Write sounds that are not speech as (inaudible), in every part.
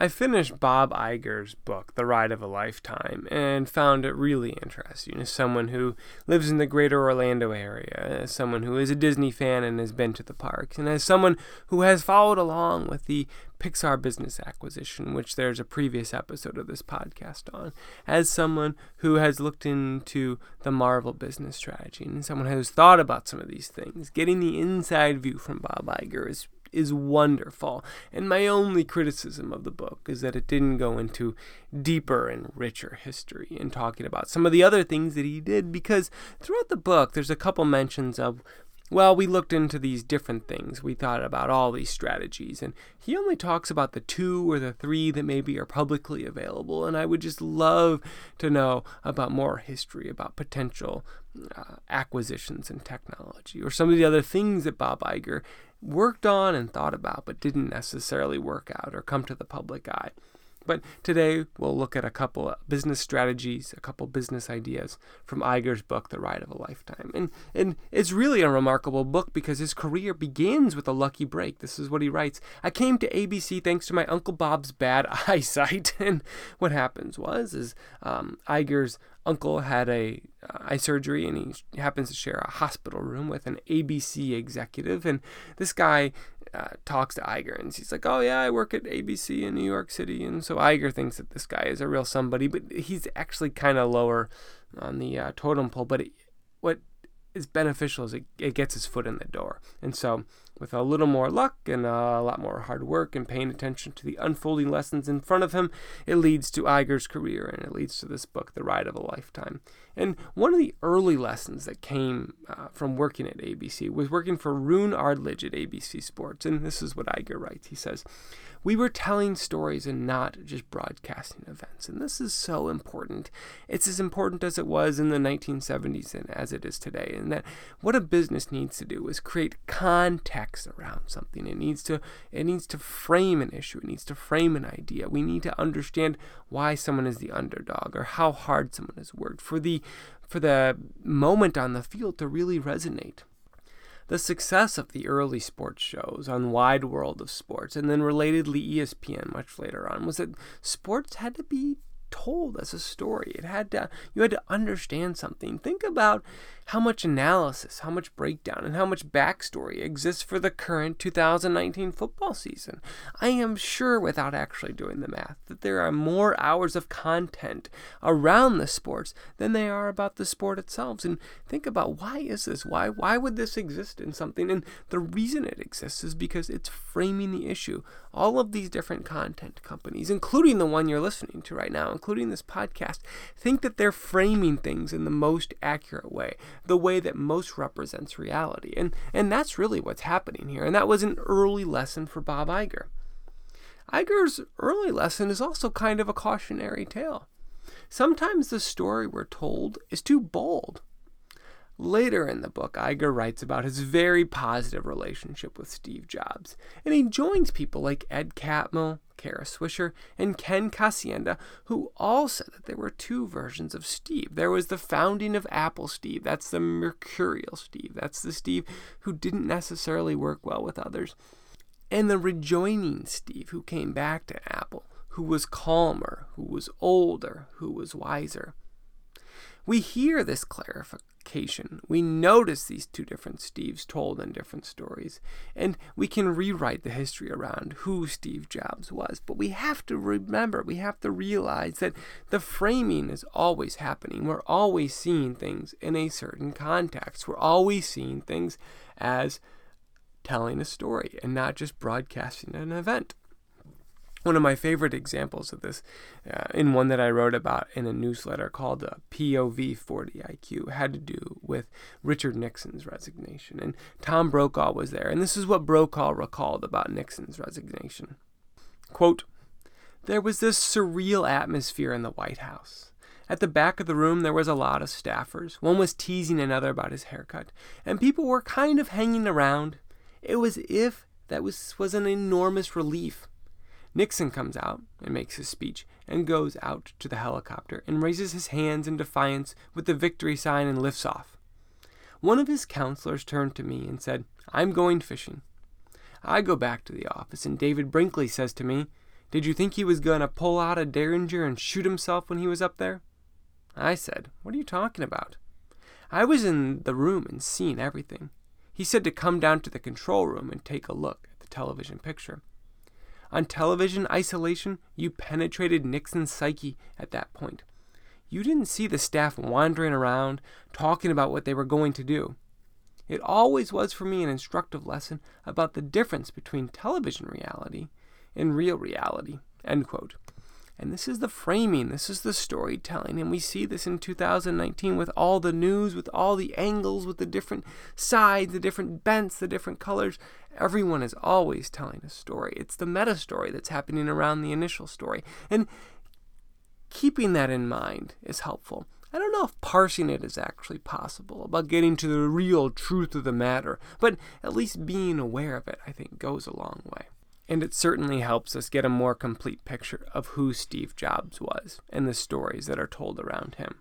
I finished Bob Iger's book, The Ride of a Lifetime, and found it really interesting as someone who lives in the greater Orlando area, as someone who is a Disney fan and has been to the parks, and as someone who has followed along with the Pixar business acquisition, which there's a previous episode of this podcast on, as someone who has looked into the Marvel business strategy and someone who has thought about some of these things. Getting the inside view from Bob Iger is is wonderful. And my only criticism of the book is that it didn't go into deeper and richer history in talking about some of the other things that he did because throughout the book there's a couple mentions of well, we looked into these different things. We thought about all these strategies, and he only talks about the two or the three that maybe are publicly available. And I would just love to know about more history about potential uh, acquisitions and technology, or some of the other things that Bob Iger worked on and thought about, but didn't necessarily work out or come to the public eye. But today we'll look at a couple business strategies, a couple business ideas from Iger's book, The Ride of a Lifetime. And, and it's really a remarkable book because his career begins with a lucky break. This is what he writes I came to ABC thanks to my Uncle Bob's bad (laughs) eyesight. And what happens was, is um, Iger's uncle had a uh, eye surgery and he happens to share a hospital room with an ABC executive and this guy uh, talks to Iger and he's like, "Oh yeah, I work at ABC in New York City." And so Iger thinks that this guy is a real somebody, but he's actually kind of lower on the uh, totem pole. But it, what is beneficial is it, it gets his foot in the door. And so with a little more luck and a lot more hard work and paying attention to the unfolding lessons in front of him, it leads to Iger's career and it leads to this book, The Ride of a Lifetime. And one of the early lessons that came uh, from working at ABC was working for Roone Arledge at ABC Sports. And this is what Iger writes. He says, we were telling stories and not just broadcasting events. And this is so important. It's as important as it was in the 1970s and as it is today. And that what a business needs to do is create context around something. It needs to it needs to frame an issue. It needs to frame an idea. We need to understand why someone is the underdog or how hard someone has worked for the for the moment on the field to really resonate. The success of the early sports shows on Wide World of Sports and then relatedly ESPN much later on was that sports had to be told as a story. It had to you had to understand something. Think about how much analysis, how much breakdown, and how much backstory exists for the current 2019 football season. I am sure, without actually doing the math, that there are more hours of content around the sports than they are about the sport itself. And think about why is this? Why why would this exist in something? And the reason it exists is because it's framing the issue. All of these different content companies, including the one you're listening to right now, including this podcast, think that they're framing things in the most accurate way the way that most represents reality. And, and that's really what's happening here. And that was an early lesson for Bob Iger. Iger's early lesson is also kind of a cautionary tale. Sometimes the story we're told is too bold. Later in the book, Iger writes about his very positive relationship with Steve Jobs, and he joins people like Ed Catmull, Kara Swisher, and Ken Kocienda, who all said that there were two versions of Steve. There was the founding of Apple Steve, that's the mercurial Steve, that's the Steve who didn't necessarily work well with others, and the rejoining Steve who came back to Apple, who was calmer, who was older, who was wiser. We hear this we notice these two different Steves told in different stories, and we can rewrite the history around who Steve Jobs was. But we have to remember, we have to realize that the framing is always happening. We're always seeing things in a certain context. We're always seeing things as telling a story and not just broadcasting an event. One of my favorite examples of this, uh, in one that I wrote about in a newsletter called uh, POV 40 IQ, had to do with Richard Nixon's resignation. And Tom Brokaw was there, and this is what Brokaw recalled about Nixon's resignation. Quote, There was this surreal atmosphere in the White House. At the back of the room, there was a lot of staffers. One was teasing another about his haircut, and people were kind of hanging around. It was if that was, was an enormous relief. Nixon comes out and makes his speech and goes out to the helicopter and raises his hands in defiance with the victory sign and lifts off. One of his counselors turned to me and said, I'm going fishing. I go back to the office and David Brinkley says to me, Did you think he was going to pull out a Derringer and shoot himself when he was up there? I said, What are you talking about? I was in the room and seen everything. He said to come down to the control room and take a look at the television picture. On television isolation, you penetrated Nixon's psyche at that point. You didn't see the staff wandering around, talking about what they were going to do. It always was for me an instructive lesson about the difference between television reality and real reality. End quote. And this is the framing, this is the storytelling. And we see this in 2019 with all the news, with all the angles, with the different sides, the different bents, the different colors. Everyone is always telling a story. It's the meta story that's happening around the initial story. And keeping that in mind is helpful. I don't know if parsing it is actually possible, about getting to the real truth of the matter, but at least being aware of it, I think, goes a long way. And it certainly helps us get a more complete picture of who Steve Jobs was and the stories that are told around him.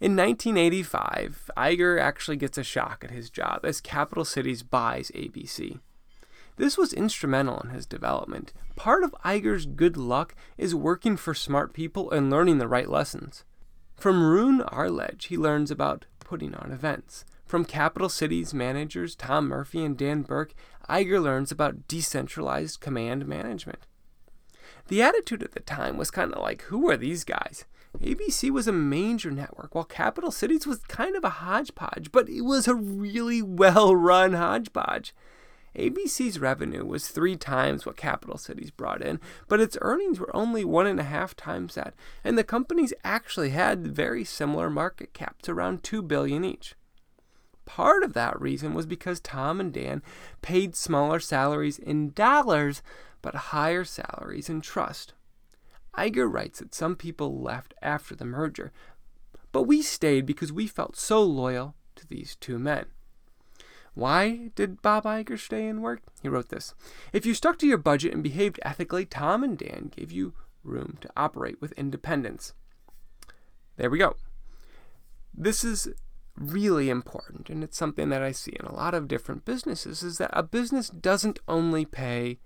In 1985, Iger actually gets a shock at his job as Capital Cities buys ABC. This was instrumental in his development. Part of Iger's good luck is working for smart people and learning the right lessons. From Roone Arledge, he learns about putting on events. From Capital Cities managers Tom Murphy and Dan Burke, Iger learns about decentralized command management. The attitude at the time was kind of like, who are these guys? ABC was a major network, while Capital Cities was kind of a hodgepodge, but it was a really well run hodgepodge. ABC's revenue was three times what Capital Cities brought in, but its earnings were only one and a half times that, and the companies actually had very similar market caps, around two billion each. Part of that reason was because Tom and Dan paid smaller salaries in dollars, but higher salaries in trust. Iger writes that some people left after the merger, but we stayed because we felt so loyal to these two men. Why did Bob Iger stay and work? He wrote this If you stuck to your budget and behaved ethically, Tom and Dan gave you room to operate with independence. There we go. This is really important, and it's something that I see in a lot of different businesses is that a business doesn't only pay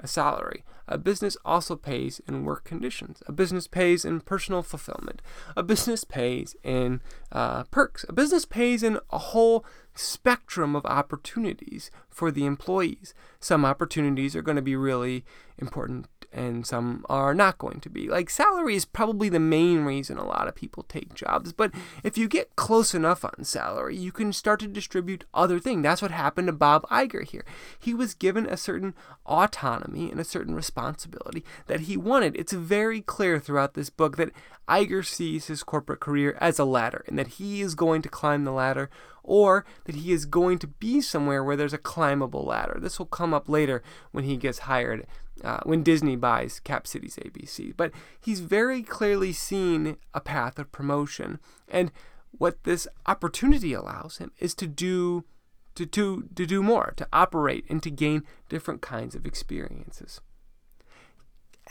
a salary. A business also pays in work conditions. A business pays in personal fulfillment. A business pays in uh, perks. A business pays in a whole spectrum of opportunities for the employees. Some opportunities are going to be really important and some are not going to be. Like salary is probably the main reason a lot of people take jobs, but if you get close enough on salary, you can start to distribute other things. That's what happened to Bob Iger here. He was given a certain autonomy and a certain responsibility that he wanted. It's very clear throughout this book that Iger sees his corporate career as a ladder and that he is going to climb the ladder or that he is going to be somewhere where there's a climbable ladder. This will come up later when he gets hired, uh, when Disney buys Cap Cities ABC. But he's very clearly seen a path of promotion. And what this opportunity allows him is to do. To, to, to do more, to operate, and to gain different kinds of experiences.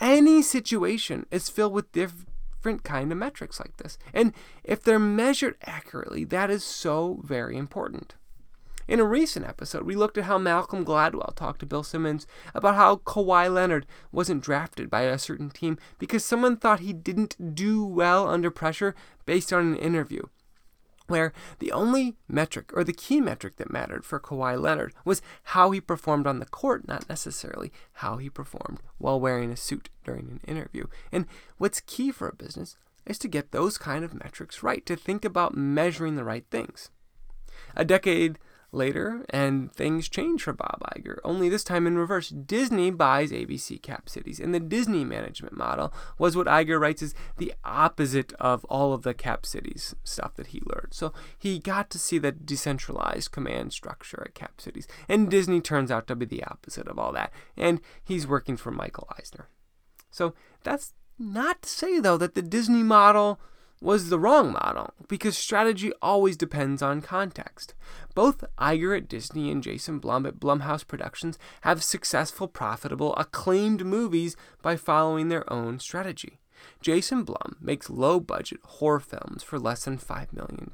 Any situation is filled with different kind of metrics like this. And if they're measured accurately, that is so very important. In a recent episode, we looked at how Malcolm Gladwell talked to Bill Simmons about how Kawhi Leonard wasn't drafted by a certain team because someone thought he didn't do well under pressure based on an interview where the only metric or the key metric that mattered for Kawhi Leonard was how he performed on the court, not necessarily how he performed while wearing a suit during an interview. And what's key for a business is to get those kind of metrics right, to think about measuring the right things. A decade later, and things change for Bob Iger, only this time in reverse. Disney buys ABC Cap Cities, and the Disney management model was what Iger writes is the opposite of all of the Cap Cities stuff that he learned. So he got to see the decentralized command structure at Cap Cities, and Disney turns out to be the opposite of all that, and he's working for Michael Eisner. So that's not to say, though, that the Disney model was the wrong model because strategy always depends on context. Both Iger at Disney and Jason Blum at Blumhouse Productions have successful, profitable, acclaimed movies by following their own strategy. Jason Blum makes low budget horror films for less than $5 million,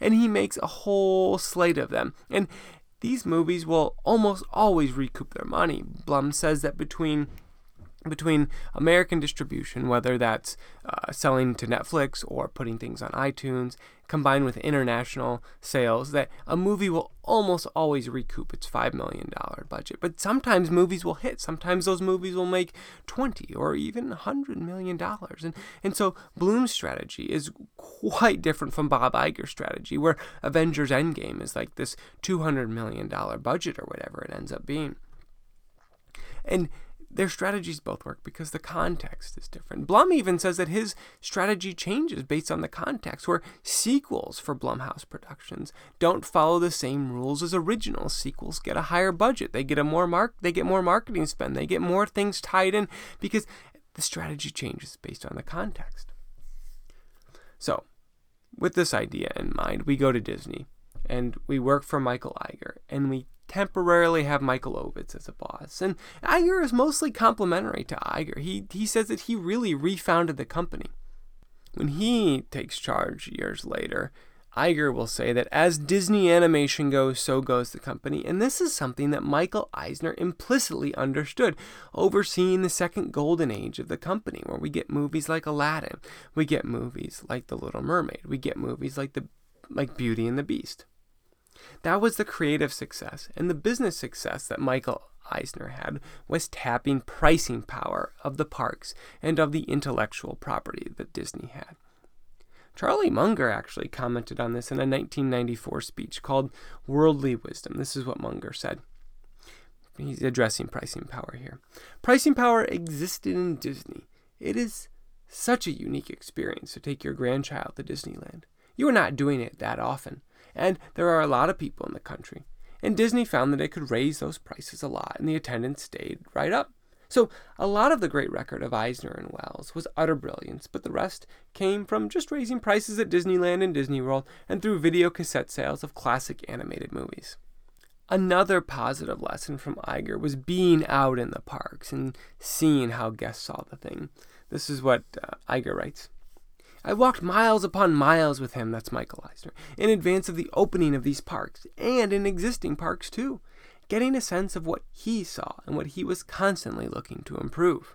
and he makes a whole slate of them. And these movies will almost always recoup their money. Blum says that between between American distribution, whether that's uh, selling to Netflix or putting things on iTunes, combined with international sales, that a movie will almost always recoup its $5 million budget. But sometimes movies will hit. Sometimes those movies will make 20 or even $100 million. And, and so Blum's strategy is quite different from Bob Iger's strategy, where Avengers Endgame is like this $200 million budget or whatever it ends up being. And their strategies both work because the context is different. Blum even says that his strategy changes based on the context, where sequels for Blumhouse productions don't follow the same rules as originals. Sequels get a higher budget, they get a more mark, they get more marketing spend, they get more things tied in because the strategy changes based on the context. So, with this idea in mind, we go to Disney and we work for Michael Iger and we temporarily have Michael Ovitz as a boss. And Iger is mostly complimentary to Iger. He, he says that he really refounded the company. When he takes charge years later, Iger will say that as Disney animation goes, so goes the company. And this is something that Michael Eisner implicitly understood, overseeing the second golden age of the company, where we get movies like Aladdin, we get movies like The Little Mermaid, we get movies like the like Beauty and the Beast. That was the creative success, and the business success that Michael Eisner had was tapping pricing power of the parks and of the intellectual property that Disney had. Charlie Munger actually commented on this in a 1994 speech called Worldly Wisdom. This is what Munger said. He's addressing pricing power here. Pricing power existed in Disney. It is such a unique experience to take your grandchild to Disneyland. You are not doing it that often and there are a lot of people in the country. And Disney found that it could raise those prices a lot, and the attendance stayed right up. So, a lot of the great record of Eisner and Wells was utter brilliance, but the rest came from just raising prices at Disneyland and Disney World and through video cassette sales of classic animated movies. Another positive lesson from Iger was being out in the parks and seeing how guests saw the thing. This is what uh, Iger writes. I walked miles upon miles with him, that's Michael Eisner, in advance of the opening of these parks, and in existing parks too, getting a sense of what he saw and what he was constantly looking to improve.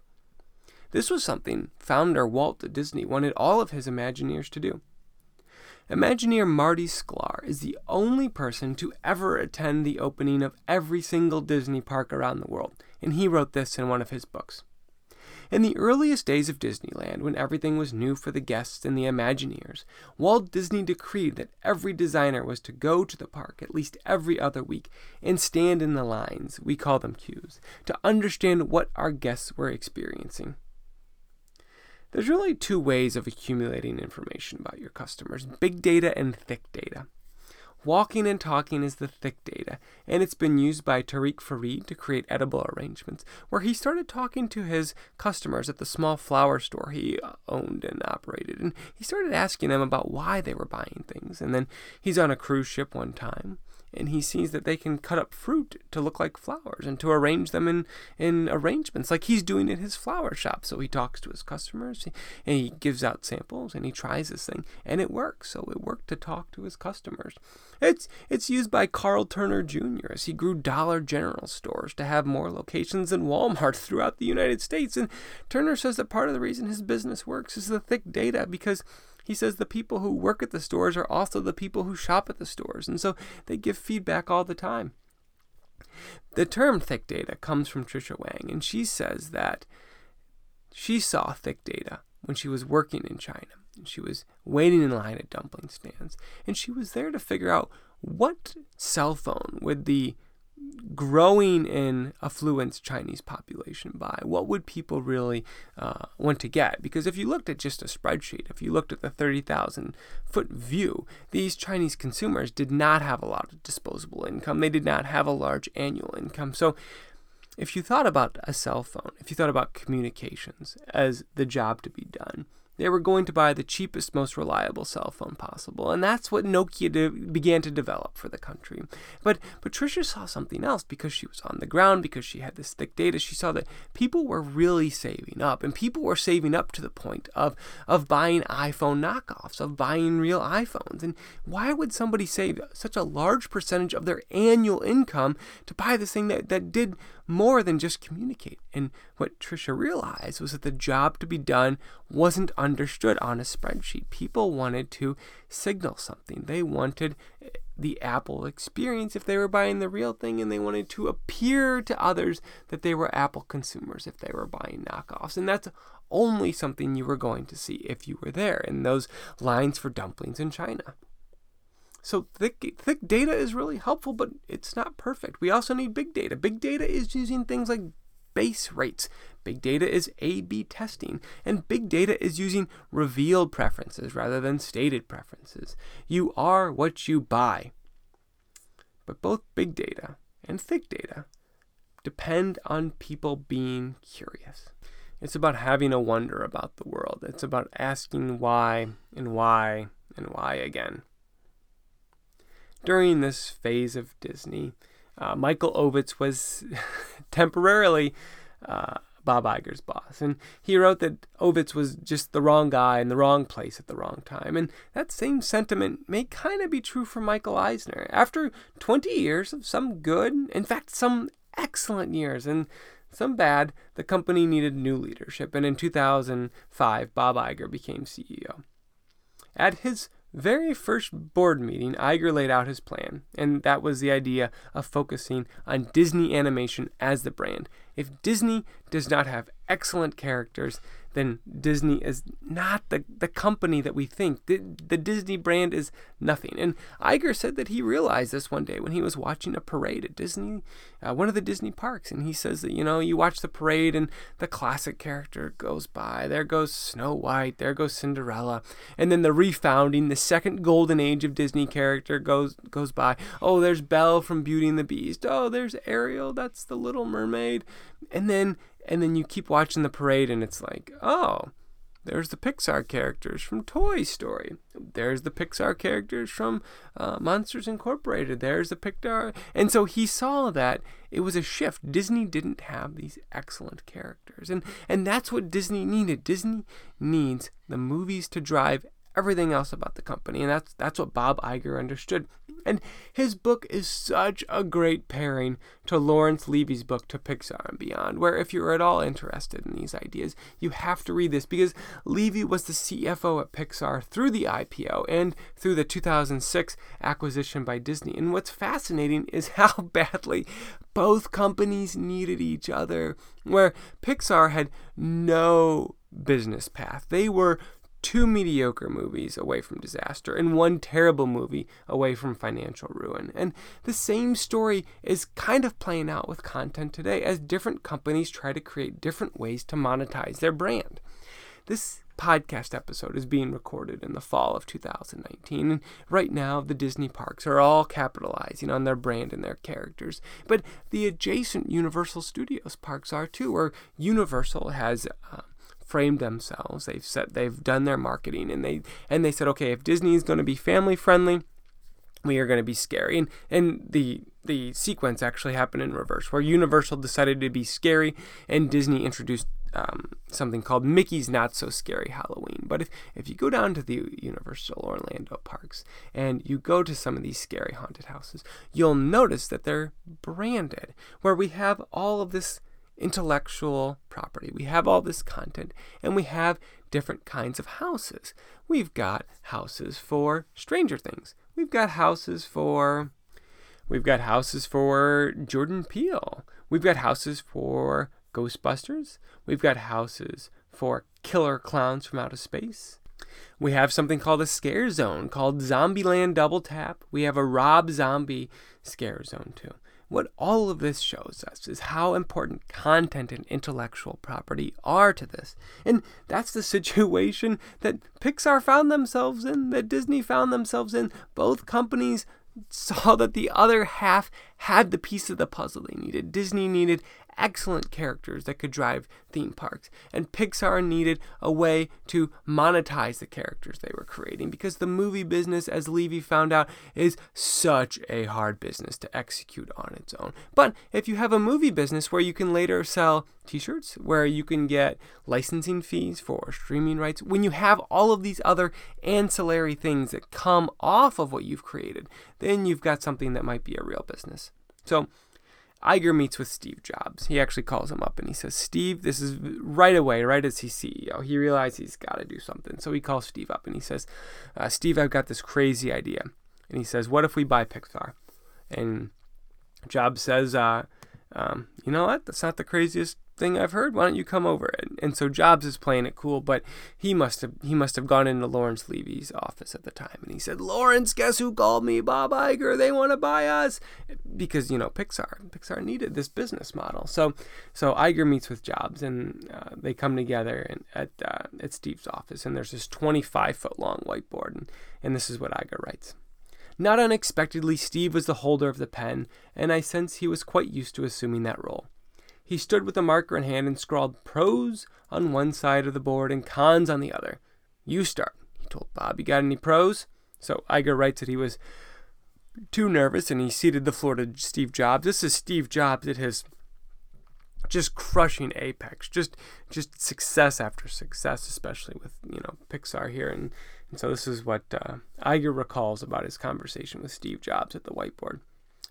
This was something founder Walt Disney wanted all of his Imagineers to do. Imagineer Marty Sklar is the only person to ever attend the opening of every single Disney park around the world, and he wrote this in one of his books. In the earliest days of Disneyland, when everything was new for the guests and the Imagineers, Walt Disney decreed that every designer was to go to the park at least every other week and stand in the lines, we call them queues, to understand what our guests were experiencing. There's really two ways of accumulating information about your customers big data and thick data. Walking and talking is the thick data, and it's been used by Tariq Farid to create edible arrangements, where he started talking to his customers at the small flower store he uh, owned and operated, and he started asking them about why they were buying things. And then he's on a cruise ship one time, and he sees that they can cut up fruit to look like flowers and to arrange them in, in arrangements like he's doing in his flower shop. So he talks to his customers and he gives out samples and he tries this thing and it works. So it worked to talk to his customers. It's it's used by Cal Turner Jr. as he grew Dollar General stores to have more locations than Walmart (laughs) throughout the United States. And Turner says that part of the reason his business works is the thick data because he says the people who work at the stores are also the people who shop at the stores, and so they give feedback all the time. The term thick data comes from Tricia Wang, and she says that she saw thick data when she was working in China. She was waiting in line at dumpling stands, and she was there to figure out what cell phone would the growing in affluent Chinese population by? What would people really uh, want to get? Because if you looked at just a spreadsheet, if you looked at the 30,000 foot view, these Chinese consumers did not have a lot of disposable income. They did not have a large annual income. So if you thought about a cell phone, if you thought about communications as the job to be done, They were going to buy the cheapest, most reliable cell phone possible, and that's what Nokia de- began to develop for the country. But Patricia saw something else because she was on the ground, because she had this thick data. She saw that people were really saving up, and people were saving up to the point of of buying iPhone knockoffs, of buying real iPhones. And why would somebody save such a large percentage of their annual income to buy this thing that, that did more than just communicate. And what Tricia realized was that the job to be done wasn't understood on a spreadsheet. People wanted to signal something. They wanted eh, the Apple experience if they were buying the real thing, and they wanted to appear to others that they were Apple consumers if they were buying knockoffs. And that's only something you were going to see if you were there in those lines for dumplings in China. So thick, thick data is really helpful, but it's not perfect. We also need big data. Big data is using things like base rates. Big data is A B testing. And big data is using revealed preferences rather than stated preferences. You are what you buy. But both big data and thick data depend on people being curious. It's about having a wonder about the world. It's about asking why and why and why again during this phase of Disney, uh, Michael Ovitz was (laughs) temporarily uh, Bob Iger's boss. And he wrote that Ovitz was just the wrong guy in the wrong place at the wrong time. And that same sentiment may kind of be true for Michael Eisner. After 20 years of some good, in fact, some excellent years, and some bad, the company needed new leadership. And in 2005, Bob Iger became CEO. At his very first board meeting, Iger laid out his plan, and that was the idea of focusing on Disney animation as the brand. If Disney does not have excellent characters, then Disney is not the, the company that we think. The, the Disney brand is nothing. And Iger said that he realized this one day when he was watching a parade at Disney, uh, one of the Disney parks. And he says that, you know, you watch the parade and the classic character goes by. There goes Snow White, there goes Cinderella. And then the refounding, the second golden age of Disney character goes goes by. Oh, there's Belle from Beauty and the Beast. Oh, there's Ariel, that's the Little Mermaid. And then and then you keep watching the parade and it's like, oh, there's the Pixar characters from Toy Story. There's the Pixar characters from uh, Monsters Incorporated. There's the Pixar. And so he saw that it was a shift. Disney didn't have these excellent characters. And, and that's what Disney needed. Disney needs the movies to drive everything else about the company. And that's that's what Bob Iger understood. And his book is such a great pairing to Lawrence Levy's book to Pixar and Beyond, where if you're at all interested in these ideas, you have to read this because Levy was the CFO at Pixar through the IPO and through the 2006 acquisition by Disney. And what's fascinating is (laughs) how badly both companies needed each other, where Pixar had no business path. They were two mediocre movies away from disaster and one terrible movie away from financial ruin. And the same story is kind of playing out with content today as different companies try to create different ways to monetize their brand. This podcast episode is being recorded in the fall of 2019 and right now the Disney parks are all capitalizing on their brand and their characters but the adjacent Universal Studios parks are too where Universal has uh, framed themselves. They've set they've done their marketing and they and they said, okay, if Disney is going to be family friendly, we are going to be scary. And and the the sequence actually happened in reverse, where Universal decided to be scary and Disney introduced um, something called Mickey's Not So Scary Halloween. But if, if you go down to the Universal Orlando parks and you go to some of these scary haunted houses, you'll notice that they're branded, where we have all of this intellectual property. We have all this content and we have different kinds of houses. We've got houses for Stranger Things. We've got houses for we've got houses for Jordan Peele. We've got houses for Ghostbusters. We've got houses for killer clowns from outer space. We have something called a scare zone called Zombieland Double Tap. We have a Rob Zombie scare zone too. What all of this shows us is how important content and intellectual property are to this. And that's the (laughs) situation that Pixar found themselves in, that Disney found themselves in. Both companies saw that the other half had the piece of the puzzle they needed. Disney needed excellent characters that could drive theme parks. And Pixar needed a way to monetize the characters they were creating because the movie business, as Levy found out, is such a hard business to execute on its own. But if you have a movie business where you can later sell t shirts, where you can get licensing fees for streaming rights, when you have all of these other ancillary things that come off of what you've created, then you've got something that might be a real business. So, Iger meets with Steve Jobs. He actually calls him up and he says, Steve, this is right away, right as he's CEO. He realizes he's got to do something. So he calls Steve up and he says, uh, Steve, I've got this crazy idea. And he says, What if we buy Pixar? And Jobs says, uh, um, You know what? That's not the craziest thing I've heard. Why don't you come over? And, and so Jobs is playing it cool, but he must have he must have gone into Lawrence Levy's office at the time, and he said, "Lawrence, guess who called me? Bob Iger. They want to buy us because you know Pixar. Pixar needed this business model. So so Iger meets with Jobs, and uh, they come together and at uh, at Steve's office, and there's this 25 foot long whiteboard, and, and this is what Iger writes. Not unexpectedly, Steve was the holder of the pen, and I sense he was quite used to assuming that role. He stood with a marker in hand and scrawled pros on one side of the board and cons on the other. You start, he told Bob. You got any pros? So Iger writes that he was too nervous and he ceded the floor to Steve Jobs. This is Steve Jobs at his just crushing apex, just just success after success, especially with you know Pixar here, and, and so this is what uh, Iger recalls about his conversation with Steve Jobs at the whiteboard.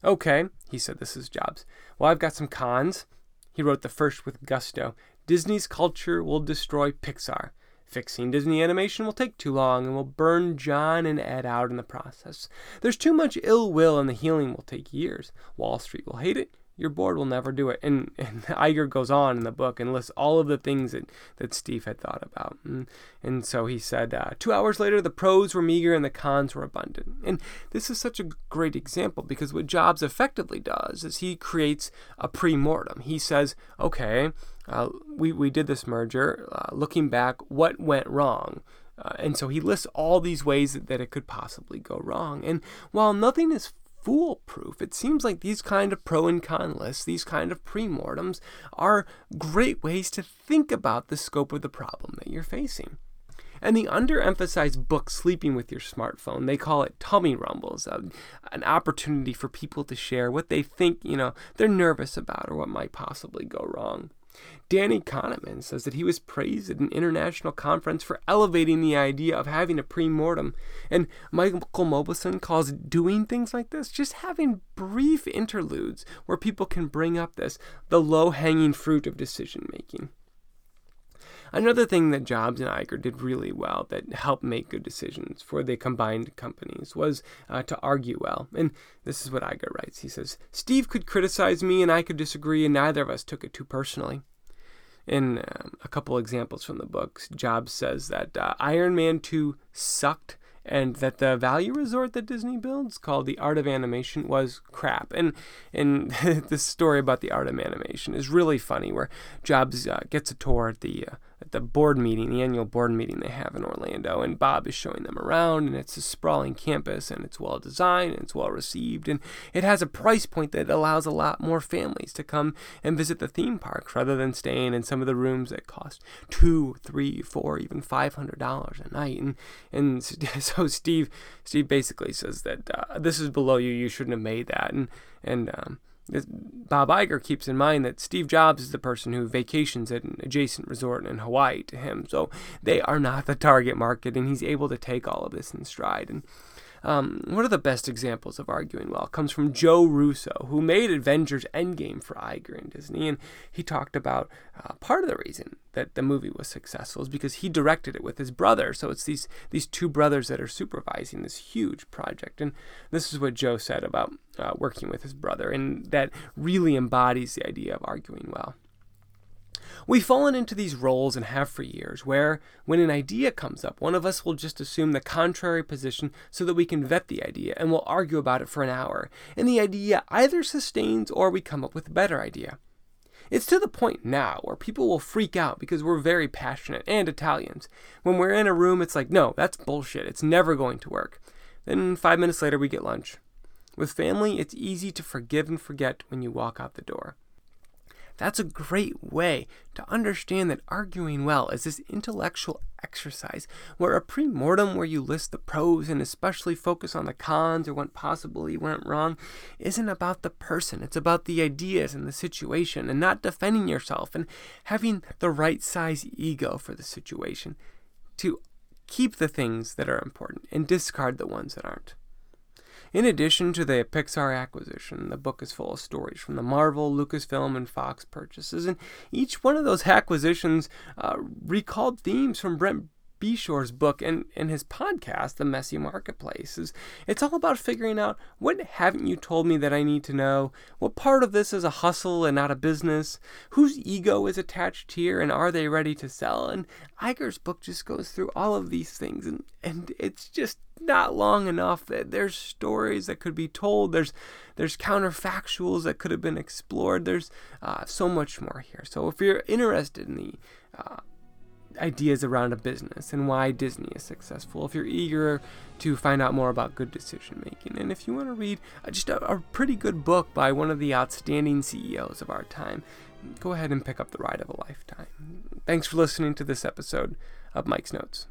Okay, he said, this is Jobs. Well, I've got some cons. He wrote the first with gusto. Disney's culture will destroy Pixar. Fixing Disney animation will take too long and will burn John and Ed out in the process. There's too much ill will and the healing will take years. Wall Street will hate it your board will never do it. And, and (laughs) Iger goes on in the book and lists all of the things that, that Steve had thought about. And, and so he said, uh, two hours later, the pros were meager and the cons were abundant. And this is such a great example because what Jobs effectively does is he creates a pre mortem. He says, okay, uh, we, we did this merger. Uh, looking back, what went wrong? Uh, and so he lists all these ways that, that it could possibly go wrong. And while nothing is foolproof. It seems like these kind of pro and con lists, these kind of premortems, are great ways to think about the scope of the problem that you're facing. And the underemphasized book, Sleeping with Your Smartphone, they call it tummy rumbles, uh, an opportunity for people to share what they think, you know, they're nervous about or what might possibly go wrong. Danny Kahneman says that he was praised at an international conference for elevating the idea of having a pre-mortem. And Michael Mauboussin calls doing things like this just having brief interludes where people can bring up this, the low-hanging fruit of decision making. Another thing that Jobs and Iger did really well that helped make good decisions for the combined companies was uh, to argue well. And this is what Iger writes. He says, Steve could criticize me and I could disagree, and neither of us took it too personally. In um, a couple examples from the books, Jobs says that uh, Iron Man 2 sucked and that the value resort that Disney builds called the Art of Animation was crap. And and (laughs) this story about the Art of Animation is really funny, where Jobs uh, gets a tour at the uh, the board meeting, the annual board meeting they have in Orlando, and Bob is showing them around, and it's a sprawling campus, and it's well designed, and it's well received, and it has a price point that allows a lot more families to come and visit the theme parks rather than staying in some of the rooms that cost two, three, four, even five hundred dollars a night. And and (laughs) so Steve Steve basically says that uh, this is below you, you shouldn't have made that, and and um, Bob Iger keeps in mind that Steve Jobs is the person who vacations at an adjacent resort in Hawaii to him, so they are not the target market, and he's able to take all of this in stride. And um, one of the best examples of arguing well comes from Joe Russo, who made Avengers Endgame for Iger and Disney, and he talked about uh, part of the reason that the movie was successful is because he directed it with his brother. So it's these these two brothers that are supervising this huge project, and this is what Joe said about uh, working with his brother, and that really embodies the idea of arguing well. We've fallen into these roles and have for years, where, when an idea comes up, one of us will just assume the contrary position so that we can vet the idea and we'll argue about it for an hour, and the idea either sustains or we come up with a better idea. It's to the point now where people will freak out because we're very passionate and Italians. When we're in a room, it's like, no, that's bullshit. It's never going to work. Then five minutes later, we get lunch. With family, it's easy to forgive and forget when you walk out the door. That's a great way to understand that arguing well is this intellectual exercise where a pre-mortem where you list the pros and especially focus on the cons or what possibly went wrong isn't about the person. It's about the ideas and the situation and not defending yourself and having the right size ego for the situation to keep the things that are important and discard the ones that aren't in addition to the Pixar acquisition, the book is full of stories from the Marvel, Lucasfilm, and Fox purchases, and each one of those acquisitions uh, recalled themes from Brent Beshore's book and, and his podcast, The Messy Marketplace. Is it's all about figuring out what haven't you told me that I need to know? What part of this is a hustle and not a business? Whose ego is attached here and are they ready to sell? And Iger's book just goes through all of these things and, and it's just not long enough. that There's stories that could be told. There's there's counterfactuals that could have been explored. There's uh, so much more here. So if you're interested in the uh, ideas around a business and why Disney is successful, if you're eager to find out more about good decision making, and if you want to read just a, a pretty good book by one of the outstanding CEOs of our time, go ahead and pick up The Ride of a Lifetime. Thanks for listening to this episode of Mike's Notes.